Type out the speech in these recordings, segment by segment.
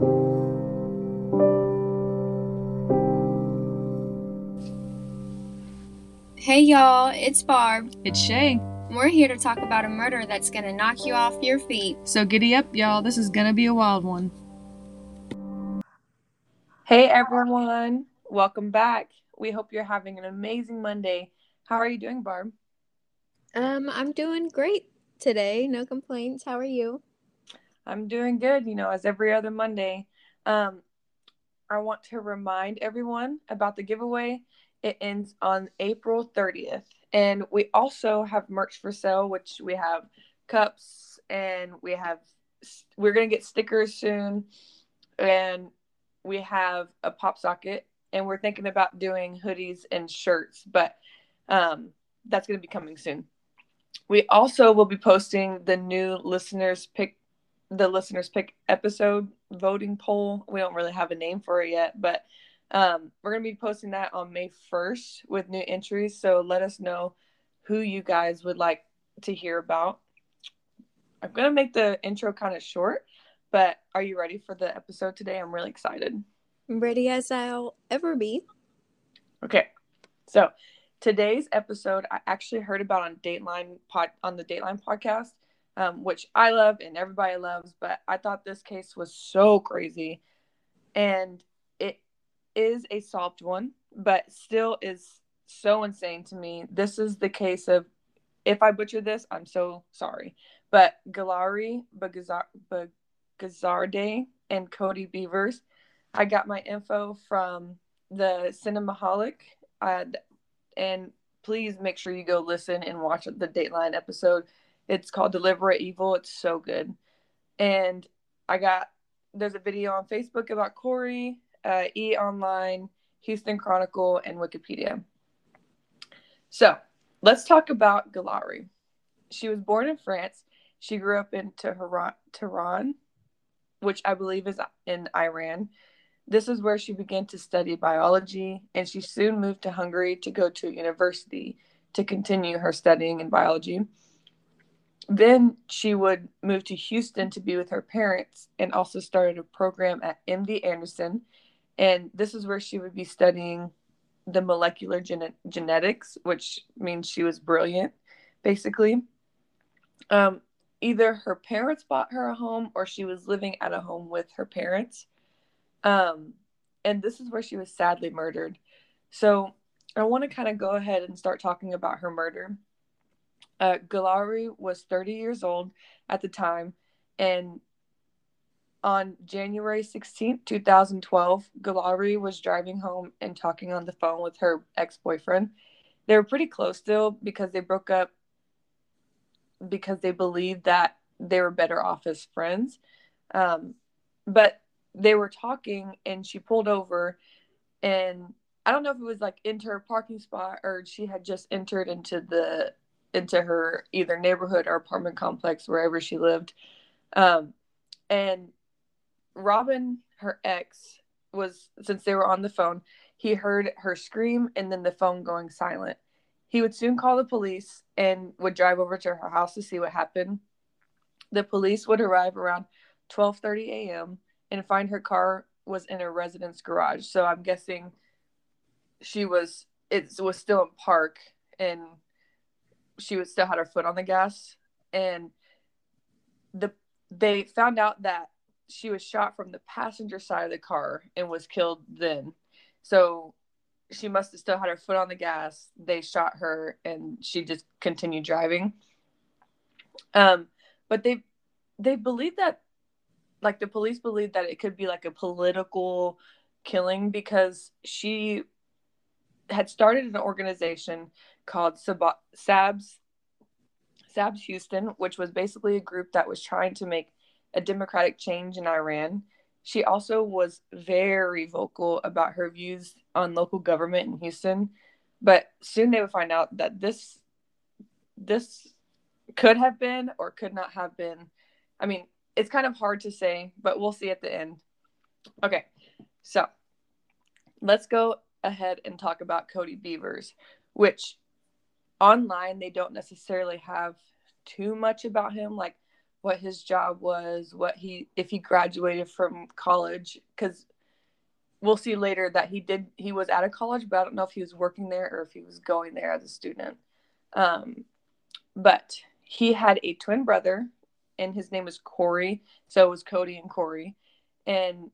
Hey y'all, it's Barb. It's Shay. We're here to talk about a murder that's gonna knock you off your feet. So giddy up, y'all. This is gonna be a wild one. Hey everyone, welcome back. We hope you're having an amazing Monday. How are you doing, Barb? Um, I'm doing great today. No complaints. How are you? I'm doing good, you know, as every other Monday. Um, I want to remind everyone about the giveaway. It ends on April 30th. And we also have merch for sale, which we have cups and we have, we're going to get stickers soon. And we have a pop socket and we're thinking about doing hoodies and shirts, but um, that's going to be coming soon. We also will be posting the new listeners pick the listeners pick episode voting poll. We don't really have a name for it yet, but um, we're going to be posting that on May 1st with new entries. So let us know who you guys would like to hear about. I'm going to make the intro kind of short, but are you ready for the episode today? I'm really excited. Ready as I'll ever be. Okay. So today's episode I actually heard about on Dateline pod on the Dateline podcast, um, which I love and everybody loves, but I thought this case was so crazy. And it is a solved one, but still is so insane to me. This is the case of if I butcher this, I'm so sorry. But Galari Bagazarde and Cody Beavers. I got my info from the Cinemaholic. Uh, and please make sure you go listen and watch the Dateline episode. It's called Deliberate Evil. It's so good. And I got there's a video on Facebook about Corey, uh, E Online, Houston Chronicle, and Wikipedia. So let's talk about Galari. She was born in France. She grew up in Tehran, Tehran, which I believe is in Iran. This is where she began to study biology, and she soon moved to Hungary to go to university to continue her studying in biology. Then she would move to Houston to be with her parents and also started a program at MD Anderson. And this is where she would be studying the molecular gen- genetics, which means she was brilliant, basically. Um, either her parents bought her a home or she was living at a home with her parents. Um, and this is where she was sadly murdered. So I want to kind of go ahead and start talking about her murder. Uh, Galari was 30 years old at the time, and on January 16, 2012, Galari was driving home and talking on the phone with her ex boyfriend. They were pretty close still because they broke up because they believed that they were better off as friends. Um, but they were talking and she pulled over and I don't know if it was like into her parking spot or she had just entered into the into her either neighborhood or apartment complex wherever she lived. Um, and Robin, her ex, was since they were on the phone, he heard her scream and then the phone going silent. He would soon call the police and would drive over to her house to see what happened. The police would arrive around 12:30 a.m and find her car was in a residence garage. So I'm guessing she was it was still in park and she was still had her foot on the gas and the they found out that she was shot from the passenger side of the car and was killed then. So she must have still had her foot on the gas. They shot her and she just continued driving. Um but they they believe that like the police believe that it could be like a political killing because she had started an organization called Sab- SABS SABS Houston, which was basically a group that was trying to make a democratic change in Iran. She also was very vocal about her views on local government in Houston, but soon they would find out that this this could have been or could not have been. I mean, it's kind of hard to say, but we'll see at the end. Okay, so let's go ahead and talk about Cody Beavers, which online they don't necessarily have too much about him. Like what his job was, what he if he graduated from college cuz we'll see later that he did he was out of college, but I don't know if he was working there or if he was going there as a student. Um, but he had a twin brother, and his name was Corey. So it was Cody and Corey. And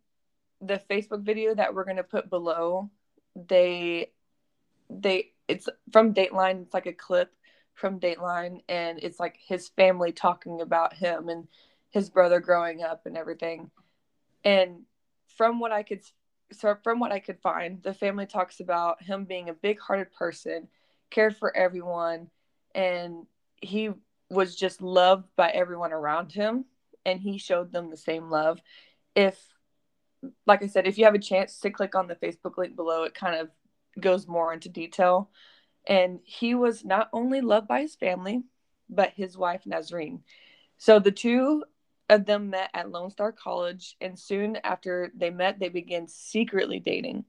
the Facebook video that we're gonna put below, they they it's from Dateline. It's like a clip from Dateline, and it's like his family talking about him and his brother growing up and everything. And from what I could so from what I could find, the family talks about him being a big-hearted person, cared for everyone, and he was just loved by everyone around him and he showed them the same love. If like I said, if you have a chance to click on the Facebook link below, it kind of goes more into detail. And he was not only loved by his family, but his wife Nazreen. So the two of them met at Lone Star College, and soon after they met, they began secretly dating.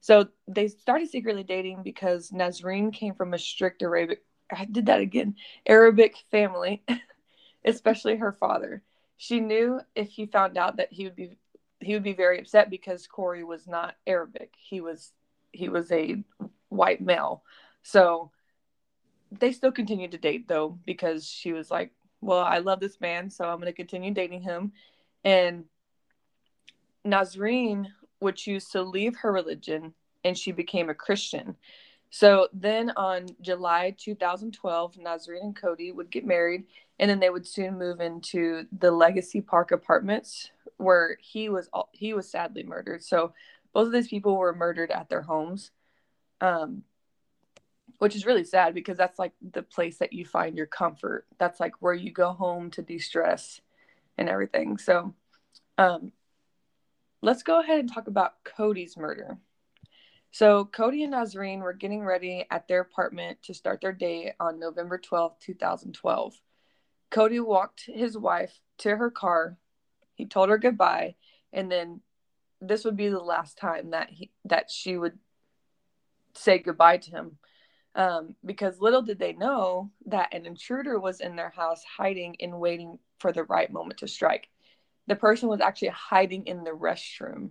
So they started secretly dating because Nazreen came from a strict Arabic. I did that again. Arabic family, especially her father. She knew if he found out that he would be he would be very upset because Corey was not Arabic. He was he was a white male. So they still continued to date though because she was like well, I love this man, so I'm going to continue dating him. And Nazreen would choose to leave her religion and she became a Christian. So then on July 2012, Nazreen and Cody would get married and then they would soon move into the Legacy Park apartments where he was he was sadly murdered. So both of these people were murdered at their homes. Um, which is really sad because that's like the place that you find your comfort. That's like where you go home to de-stress and everything. So, um, let's go ahead and talk about Cody's murder. So, Cody and Nazreen were getting ready at their apartment to start their day on November 12, 2012. Cody walked his wife to her car. He told her goodbye, and then this would be the last time that he that she would say goodbye to him um, because little did they know that an intruder was in their house hiding and waiting for the right moment to strike. The person was actually hiding in the restroom.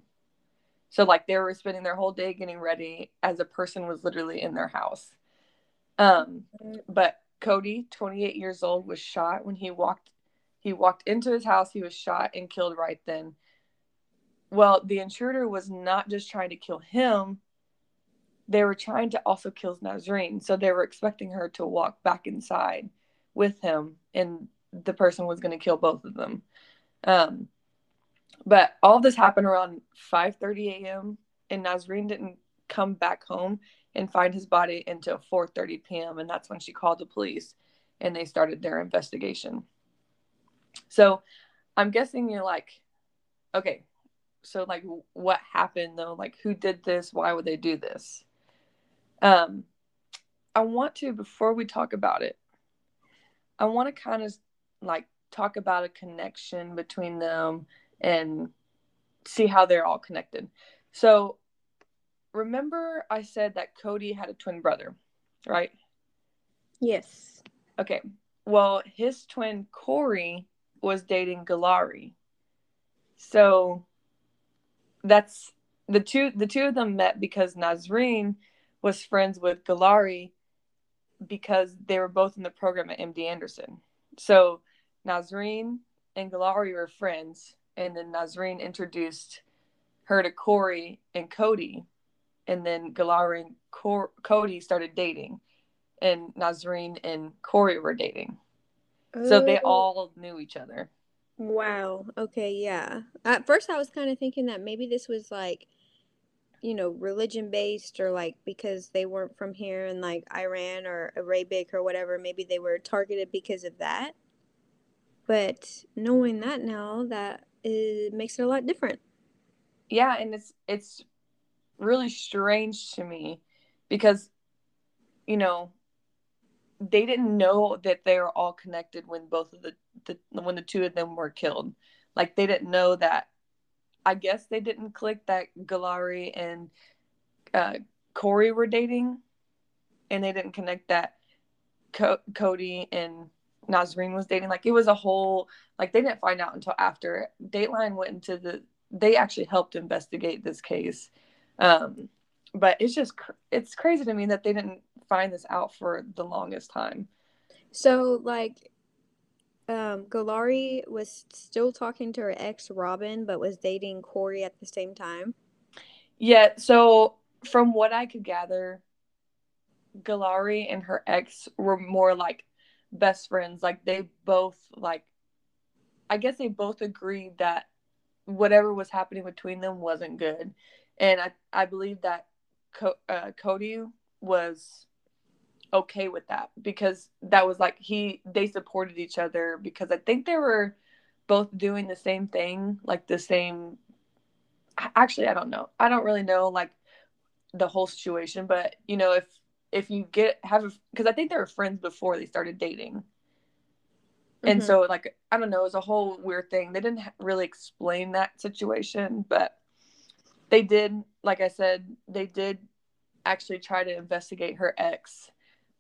So, like, they were spending their whole day getting ready as a person was literally in their house. Um, but Cody, 28 years old, was shot when he walked. He walked into his house. He was shot and killed right then. Well, the intruder was not just trying to kill him, they were trying to also kill Nazreen. So they were expecting her to walk back inside with him, and the person was going to kill both of them. Um, but all this happened around 5:30 a.m. and Nazreen didn't come back home and find his body until 4:30 p.m. and that's when she called the police and they started their investigation. So, I'm guessing you're like okay, so like what happened though? Like who did this? Why would they do this? Um, I want to, before we talk about it, I want to kind of like talk about a connection between them and see how they're all connected. So, remember I said that Cody had a twin brother, right? Yes. Okay. Well, his twin Corey was dating Galari. So that's the two the two of them met because Nazreen was friends with Galari because they were both in the program at MD Anderson. So Nazreen and Galari were friends, and then Nazreen introduced her to Corey and Cody, and then Galari and Cor- Cody started dating, and Nazreen and Corey were dating. So they oh. all knew each other. Wow. Okay, yeah. At first I was kind of thinking that maybe this was like you know, religion based or like because they weren't from here and like Iran or Arabic or whatever, maybe they were targeted because of that. But knowing that now, that it makes it a lot different. Yeah, and it's it's really strange to me because you know they didn't know that they were all connected when both of the, the when the two of them were killed. Like they didn't know that I guess they didn't click that Galari and uh, Corey were dating, and they didn't connect that Co- Cody and Nazarene was dating. Like it was a whole like they didn't find out until after Dateline went into the they actually helped investigate this case. Um but it's just it's crazy to me that they didn't find this out for the longest time. So like um Galari was still talking to her ex Robin but was dating Corey at the same time. Yeah, so from what I could gather, Galari and her ex were more like best friends. Like they both like I guess they both agreed that whatever was happening between them wasn't good. And I I believe that Co- uh, Cody was okay with that because that was like he they supported each other because I think they were both doing the same thing, like the same actually I don't know. I don't really know like the whole situation, but you know, if if you get have because I think they were friends before they started dating. And mm-hmm. so like I don't know, it was a whole weird thing. They didn't really explain that situation, but they did like I said, they did actually try to investigate her ex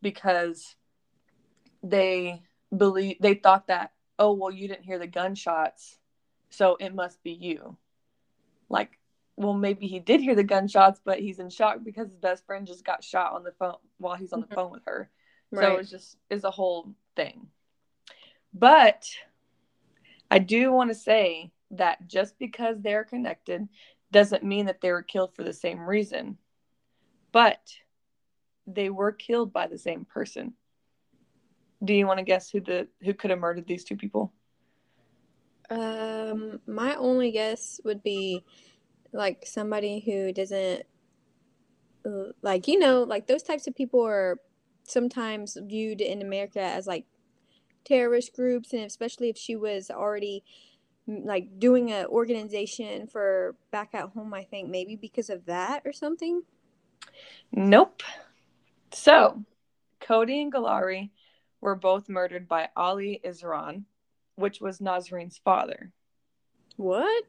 because they believe they thought that oh well you didn't hear the gunshots so it must be you like well, maybe he did hear the gunshots, but he's in shock because his best friend just got shot on the phone while he's on the mm-hmm. phone with her. Right. So it's just is a whole thing. But I do want to say that just because they're connected doesn't mean that they were killed for the same reason. But they were killed by the same person. Do you want to guess who the who could have murdered these two people? Um, my only guess would be like somebody who doesn't like you know like those types of people are sometimes viewed in America as like terrorist groups and especially if she was already like doing an organization for back at home I think maybe because of that or something. Nope. So, Cody and Galari were both murdered by Ali Irsan, which was Nazarine's father. What?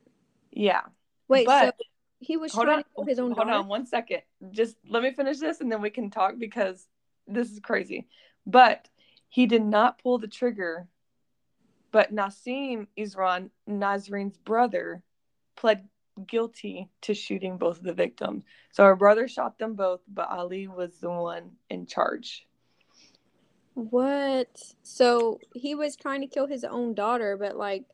Yeah. Wait, but, so he was trying on, his own hold daughter? on one second. Just let me finish this and then we can talk because this is crazy. But he did not pull the trigger. But Nasim Irsan, Nazarine's brother, pled guilty to shooting both of the victims. So her brother shot them both, but Ali was the one in charge. What? So he was trying to kill his own daughter, but like,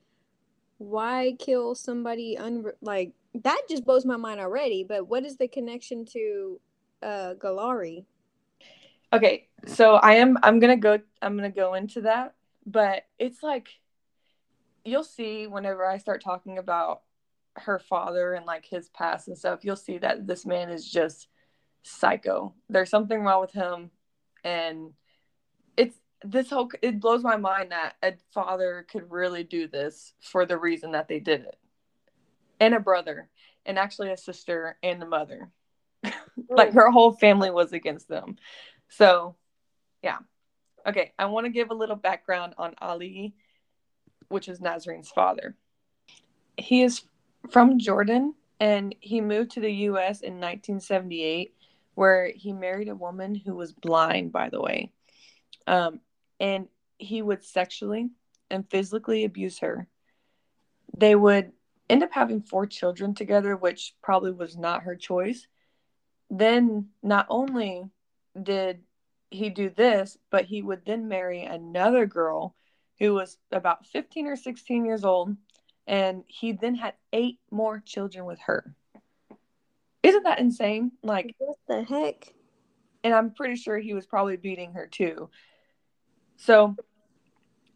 why kill somebody un like that just blows my mind already. But what is the connection to uh Galari? Okay, so I am I'm gonna go I'm gonna go into that, but it's like you'll see whenever I start talking about her father and like his past and stuff, you'll see that this man is just psycho. There's something wrong with him, and it's this whole it blows my mind that a father could really do this for the reason that they did it and a brother and actually a sister and a mother. like her whole family was against them. So, yeah. Okay, I want to give a little background on Ali, which is Nazarine's father. He is from Jordan and he moved to the US in 1978 where he married a woman who was blind by the way. Um, and he would sexually and physically abuse her. They would end up having four children together, which probably was not her choice. Then, not only did he do this, but he would then marry another girl who was about 15 or 16 years old, and he then had eight more children with her. Isn't that insane? Like, what the heck? And I'm pretty sure he was probably beating her too. So,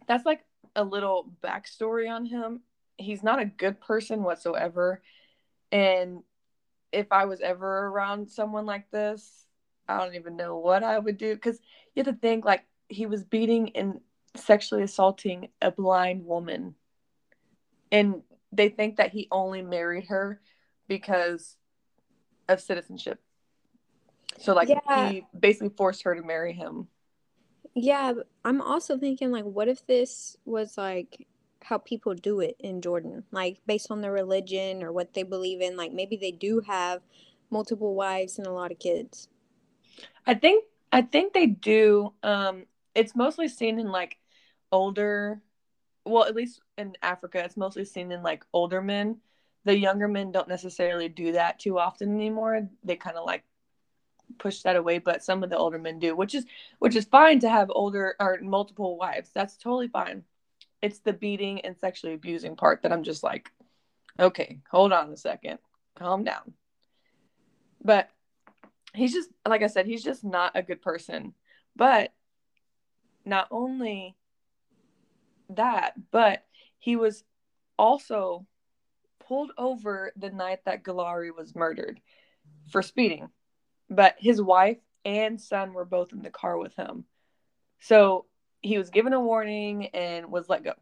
that's like a little backstory on him he's not a good person whatsoever. And if I was ever around someone like this, I don't even know what I would do. Because you have to think like he was beating and sexually assaulting a blind woman. And they think that he only married her because of citizenship. So like yeah. he basically forced her to marry him. Yeah, I'm also thinking like what if this was like how people do it in Jordan, like based on their religion or what they believe in. Like maybe they do have multiple wives and a lot of kids. I think I think they do. Um, it's mostly seen in like older well at least in africa it's mostly seen in like older men. The younger men don't necessarily do that too often anymore. They kind of like push that away but some of the older men do which is which is fine to have older or multiple wives. That's totally fine. It's the beating and sexually abusing part that i'm just like okay hold on a second. Calm down. But he's just like i said he's just not a good person. But not only that but he was also pulled over the night that Galari was murdered for speeding but his wife and son were both in the car with him. So he was given a warning and was let go.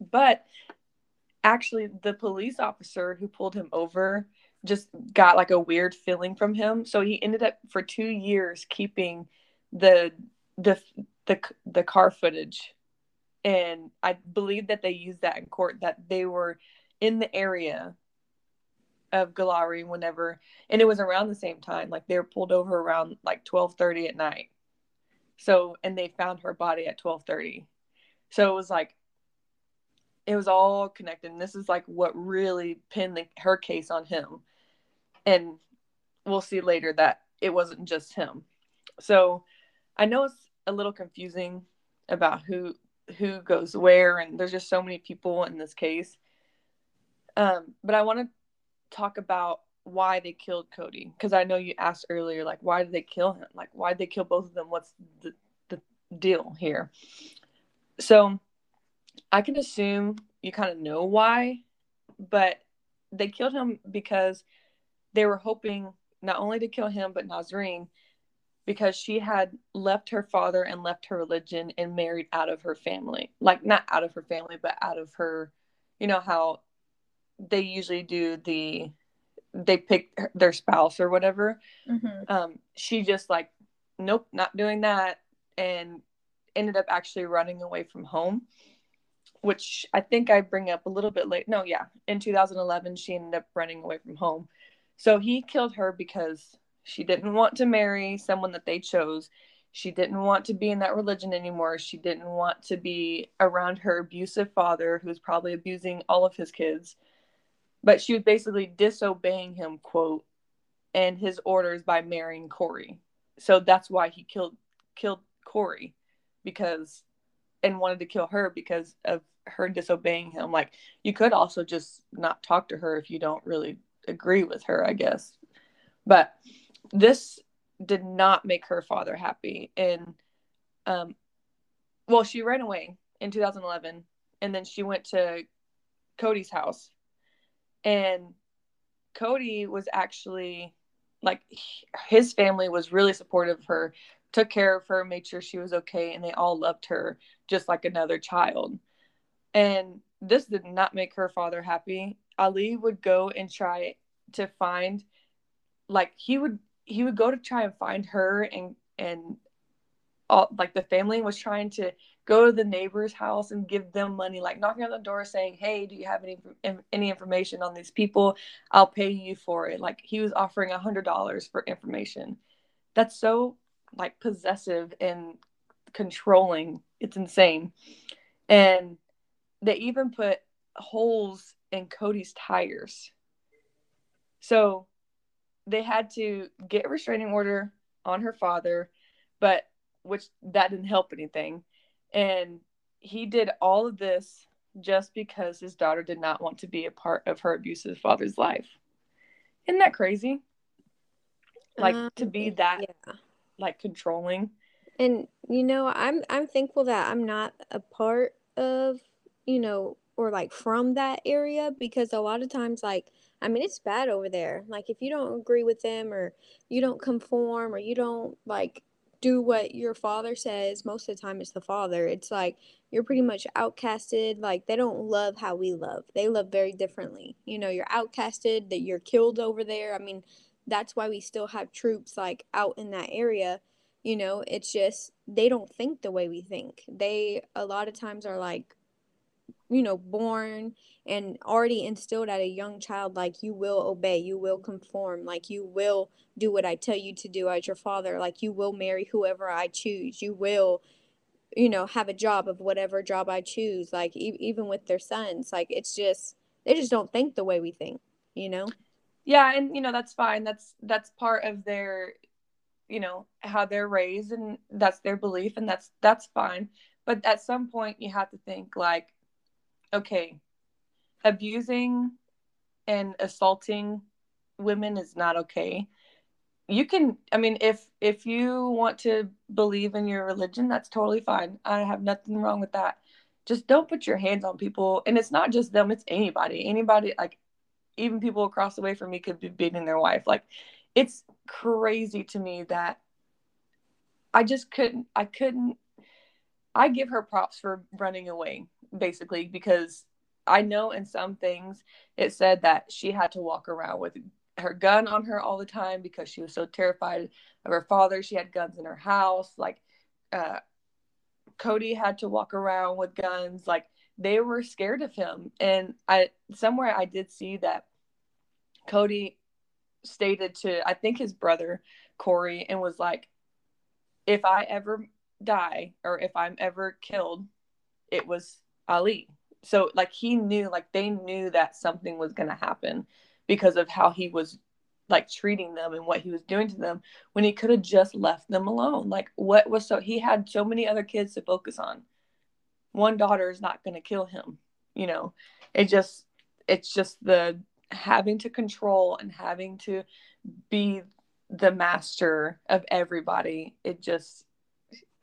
But actually, the police officer who pulled him over just got like a weird feeling from him. So he ended up for two years keeping the the the the car footage, and I believe that they used that in court that they were in the area of Galari whenever and it was around the same time like they were pulled over around like 12:30 at night. So and they found her body at 12:30. So it was like it was all connected and this is like what really pinned the, her case on him. And we'll see later that it wasn't just him. So I know it's a little confusing about who who goes where and there's just so many people in this case. Um, but I want to talk about why they killed Cody because I know you asked earlier like why did they kill him? Like why did they kill both of them? What's the, the deal here? So I can assume you kind of know why but they killed him because they were hoping not only to kill him but Nazreen because she had left her father and left her religion and married out of her family like not out of her family but out of her you know how they usually do the they pick their spouse or whatever. Mm-hmm. Um, she just like, nope, not doing that, and ended up actually running away from home, which I think I bring up a little bit late. No, yeah, in 2011, she ended up running away from home. So he killed her because she didn't want to marry someone that they chose. She didn't want to be in that religion anymore. She didn't want to be around her abusive father, who's probably abusing all of his kids but she was basically disobeying him quote and his orders by marrying corey so that's why he killed killed corey because and wanted to kill her because of her disobeying him like you could also just not talk to her if you don't really agree with her i guess but this did not make her father happy and um well she ran away in 2011 and then she went to cody's house and Cody was actually like his family was really supportive of her, took care of her, made sure she was okay, and they all loved her just like another child. And this did not make her father happy. Ali would go and try to find like he would he would go to try and find her and and all like the family was trying to go to the neighbor's house and give them money like knocking on the door saying hey do you have any any information on these people? I'll pay you for it. Like he was offering a hundred dollars for information. That's so like possessive and controlling. It's insane. And they even put holes in cody's tires. So they had to get a restraining order on her father but which that didn't help anything and he did all of this just because his daughter did not want to be a part of her abusive father's life. Isn't that crazy? Like um, to be that yeah. like controlling. And you know, I'm I'm thankful that I'm not a part of, you know, or like from that area because a lot of times like I mean it's bad over there. Like if you don't agree with them or you don't conform or you don't like do what your father says, most of the time it's the father. It's like you're pretty much outcasted. Like they don't love how we love. They love very differently. You know, you're outcasted, that you're killed over there. I mean, that's why we still have troops like out in that area. You know, it's just they don't think the way we think. They a lot of times are like you know, born and already instilled at a young child like you will obey, you will conform, like you will do what I tell you to do as your father, like you will marry whoever I choose, you will you know, have a job of whatever job I choose. Like e- even with their sons, like it's just they just don't think the way we think, you know. Yeah, and you know that's fine. That's that's part of their, you know, how they're raised, and that's their belief, and that's that's fine. But at some point, you have to think like, okay, abusing and assaulting women is not okay. You can i mean if if you want to believe in your religion that's totally fine. I have nothing wrong with that. Just don't put your hands on people. And it's not just them it's anybody. Anybody like even people across the way from me could be beating their wife. Like it's crazy to me that i just couldn't i couldn't i give her props for running away basically because I know in some things it said that she had to walk around with her gun on her all the time because she was so terrified of her father. She had guns in her house. Like, uh, Cody had to walk around with guns. Like, they were scared of him. And I, somewhere I did see that Cody stated to, I think his brother, Corey, and was like, if I ever die or if I'm ever killed, it was Ali. So like he knew like they knew that something was going to happen because of how he was like treating them and what he was doing to them when he could have just left them alone. Like what was so he had so many other kids to focus on. One daughter is not going to kill him you know? It just it's just the having to control and having to be the master of everybody. It just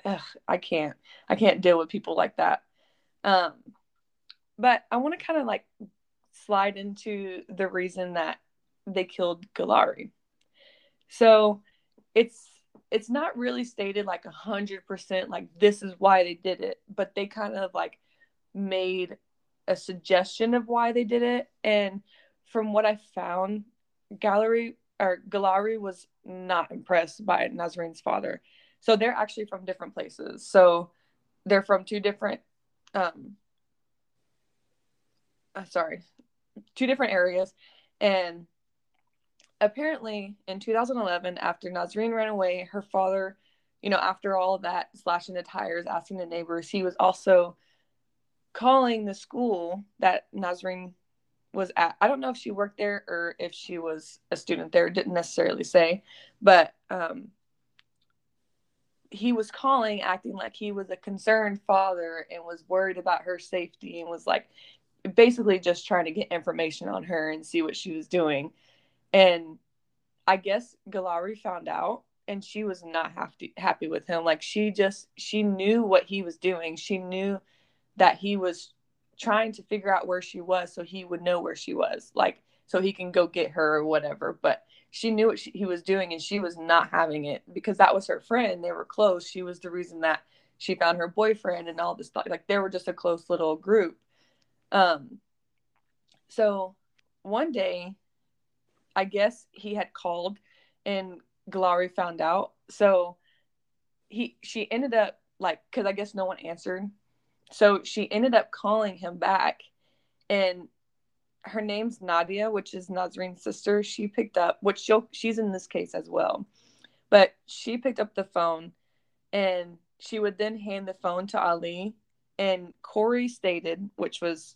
ugh, i can't i can't deal with people like that um but I want to kind of like slide into the reason that they killed Galari. So it's it's not really stated like a hundred percent like this is why they did it, but they kind of like made a suggestion of why they did it. And from what I found, Gallery or Galari was not impressed by Nazarine's father. So they're actually from different places. So they're from two different um, uh, sorry, two different areas. And apparently in 2011, after Nazarene ran away, her father, you know, after all that, slashing the tires, asking the neighbors, he was also calling the school that Nazarene was at. I don't know if she worked there or if she was a student there, didn't necessarily say, but um, he was calling acting like he was a concerned father and was worried about her safety and was like basically just trying to get information on her and see what she was doing. And I guess Galari found out and she was not happy happy with him. Like she just she knew what he was doing. She knew that he was trying to figure out where she was so he would know where she was. Like so he can go get her or whatever. But she knew what she, he was doing and she was not having it because that was her friend. They were close. She was the reason that she found her boyfriend and all this stuff. Like they were just a close little group. Um, so one day, I guess he had called and Galari found out. So he she ended up like because I guess no one answered. So she ended up calling him back and her name's Nadia, which is Nazrine's sister. She picked up, which she'll she's in this case as well. But she picked up the phone and she would then hand the phone to Ali and Corey stated, which was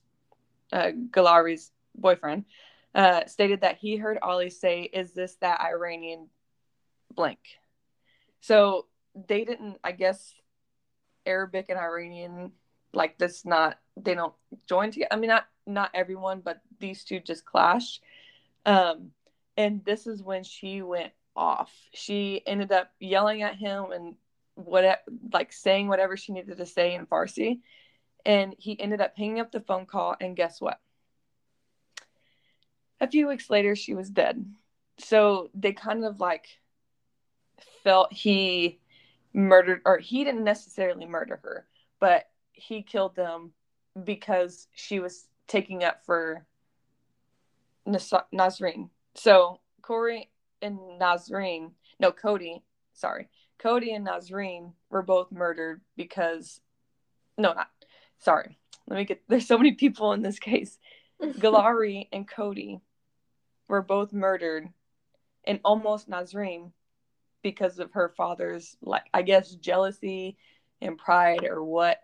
uh, Galari's boyfriend, uh, stated that he heard Ali say, "Is this that Iranian blank?" So they didn't, I guess, Arabic and Iranian like this. Not they don't join together. I mean, not not everyone, but these two just clashed. Um, and this is when she went off. She ended up yelling at him and what like saying whatever she needed to say in Farsi and he ended up hanging up the phone call and guess what a few weeks later she was dead so they kind of like felt he murdered or he didn't necessarily murder her but he killed them because she was taking up for Nazreen. So Corey and Nazreen, no Cody, sorry, Cody and Nazreen were both murdered because, no, not sorry, let me get there's so many people in this case. Galari and Cody were both murdered and almost Nazreen because of her father's like I guess jealousy and pride or what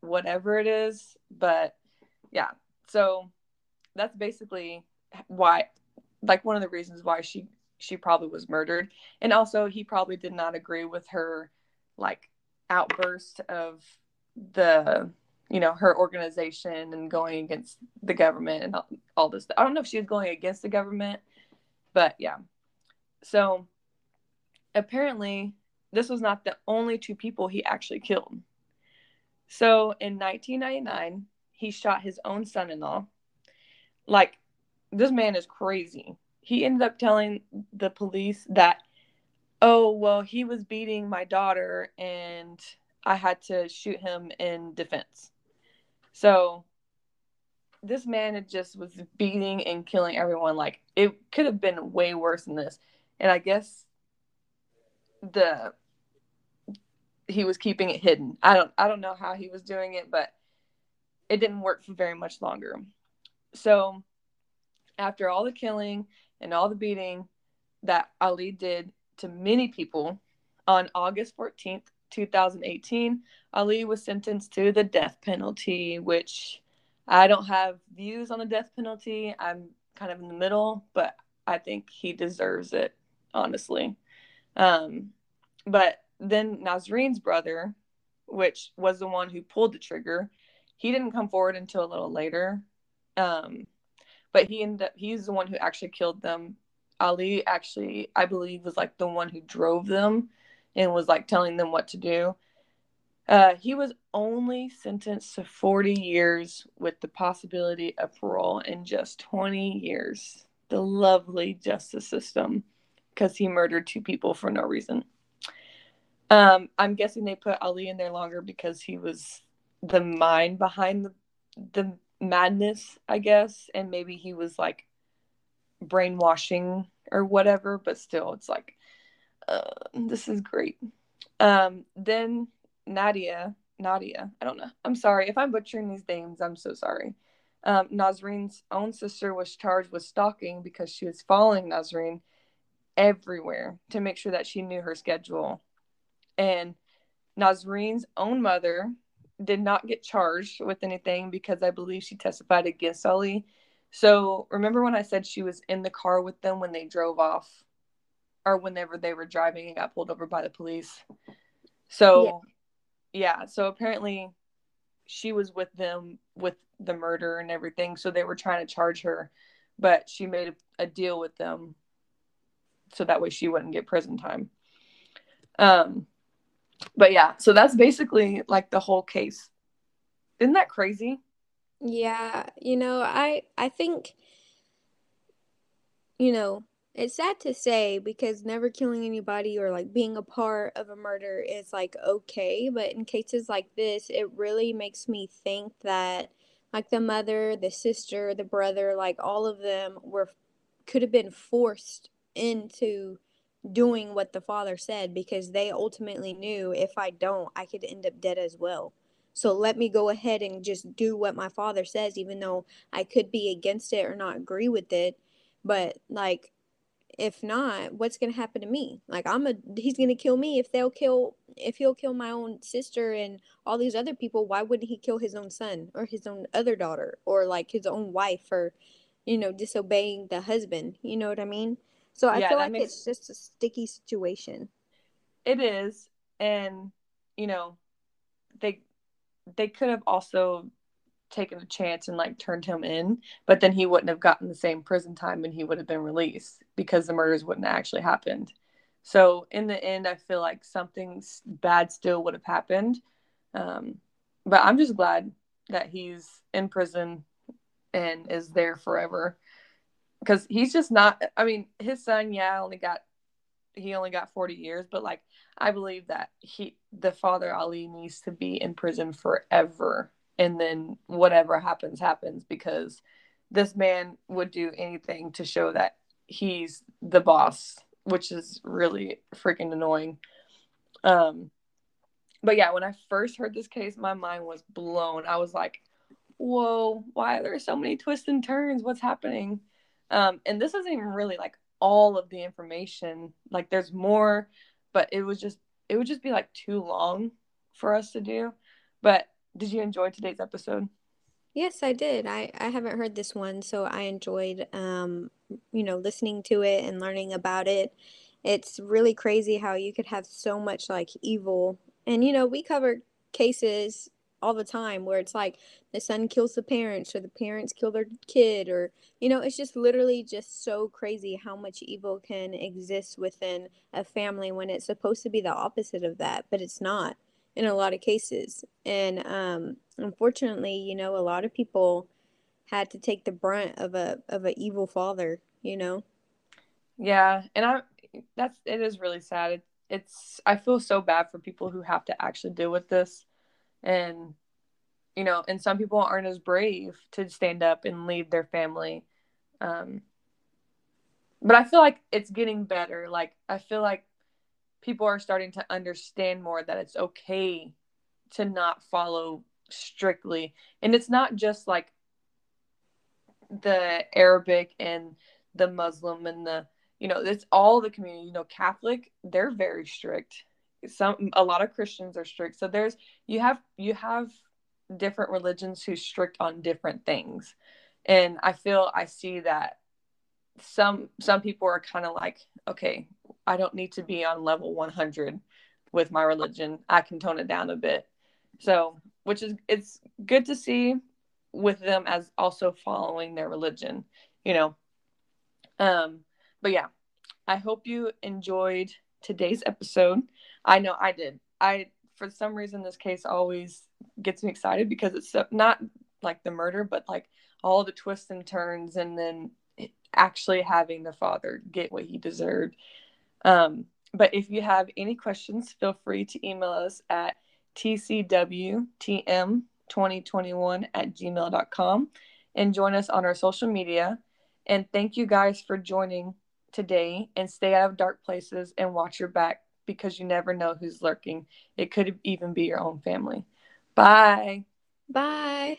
whatever it is but yeah so that's basically why like one of the reasons why she she probably was murdered. And also he probably did not agree with her like outburst of the you know her organization and going against the government and all, this i don't know if she was going against the government but yeah. So apparently this was not the only two people he actually killed. So in 1999 he shot his own son-in-law. Like this man is crazy. He ended up telling the police that oh well he was beating my daughter and i had to shoot him in defense. So this man just was beating and killing everyone. Like it could have been way worse than this. And i guess the he was keeping it hidden. I don't i don't know how he was doing it but it didn't work for very much longer. So after all the killing and all the beating that ali did to many people on august 14th 2018 ali was sentenced to the death penalty which I don't have views on the death penalty. I'm kind of in the middle, but I think he deserves it, honestly. Um, but then Nasreen's brother, which was the one who pulled the trigger, he didn't come forward until a little later. Um, but he ended up, he's the one who actually killed them. Ali actually, I believe, was like the one who drove them and was like telling them what to do. Uh, he was only sentenced to 40 years with the possibility of parole in just 20 years. The lovely justice system, because he murdered two people for no reason. Um, I'm guessing they put Ali in there longer because he was the mind behind the the madness, I guess, and maybe he was like brainwashing or whatever. But still, it's like, uh, this is great. Um, then Nadia, Nadia, I don't know. I'm sorry if I'm butchering these names. I'm so sorry. Um, Nasreen's own sister was charged with stalking because she was following Nasreen everywhere to make sure that she knew her schedule. And Nasreen's own mother did not get charged with anything because I believe she testified against Ali. So remember when I said she was in the car with them when they drove off or whenever they were driving and got pulled over by the police? So yeah, so apparently she was with them with the murder and everything. So they were trying to charge her, but she made a, a deal with them so that way she wouldn't get prison time. Um, but yeah, so that's basically like the whole case. Isn't that crazy? Yeah, you know, I I think you know, it's sad to say because never killing anybody or like being a part of a murder is like okay, but in cases like this, it really makes me think that like the mother, the sister, the brother, like all of them were could have been forced into doing what the father said because they ultimately knew if I don't, I could end up dead as well. So let me go ahead and just do what my father says, even though I could be against it or not agree with it. But like if not what's to happen to me like i'm a he's to kill me if they'll kill if he'll kill my own sister and all these other people why wouldn't he kill his own son or his own other daughter or like his own wife for you know disobeying the husband you know what i mean so i yeah, feel like makes... it's just a sticky situation it is and you know they they could have also taken a chance and like turned him in, but then he wouldn't have gotten the same prison time and he would have been released because the murders wouldn't have actually happened. So in the end, I feel like something bad still would have happened. Um, but I'm just glad that he's in prison and is there forever because he's just not. I mean, his son, yeah, only got he only got 40 years, but like I believe that he the father Ali needs to be in prison forever and then whatever happens happens because this man would do anything to show that he's the boss which is really freaking annoying. Um but yeah when i first heard this case my mind was blown. I was like whoa why are there so many twists and turns? What's happening um and this isn't even really like all of the information like there's more but it was just it would just be like too long for us to do. But did you enjoy today's episode? Yes, I did. I, I haven't heard this one, so I enjoyed um, you know, listening to it and learning about it. It's really crazy how you could have so much like evil. And you know, we cover cases all the time where it's like the son kills the parents or the parents kill their kid or you know it's just literally just so crazy how much evil can exist within a family when it's supposed to be the opposite of that but it's not in a lot of cases. And um unfortunately you know a lot of people had to take the brunt of a of an evil father you know? Yeah and i that's it is really sad. It, it's i feel so bad for people who have to actually deal with this and you know and some people aren't as brave to stand up and lead their family. Um but i feel like it's getting better. Like i feel like people are starting to understand more that it's okay to not follow strictly. And it's not just like the arabic and the muslim and the you know it's all the community. You know catholic they're very strict some a lot of Christians are strict. So there's you have you have different religions who strict on different things. And I feel I see that some some people are kind of like, okay, I don't need to be on level 100 with my religion. I can tone it down a bit. So, which is it's good to see with them as also following their religion, you know. Um but yeah, I hope you enjoyed today's episode. I know I did. I for some reason this case always gets me excited because it's so, not like the murder, but like all the twists and turns, and then actually having the father get what he deserved. Um, but if you have any questions, feel free to email us at tcwtm2021 at gmail.com and join us on our social media. And thank you guys for joining today and stay out of dark places and watch your back because you never know who's lurking. It could even be your own family. Bye. Bye.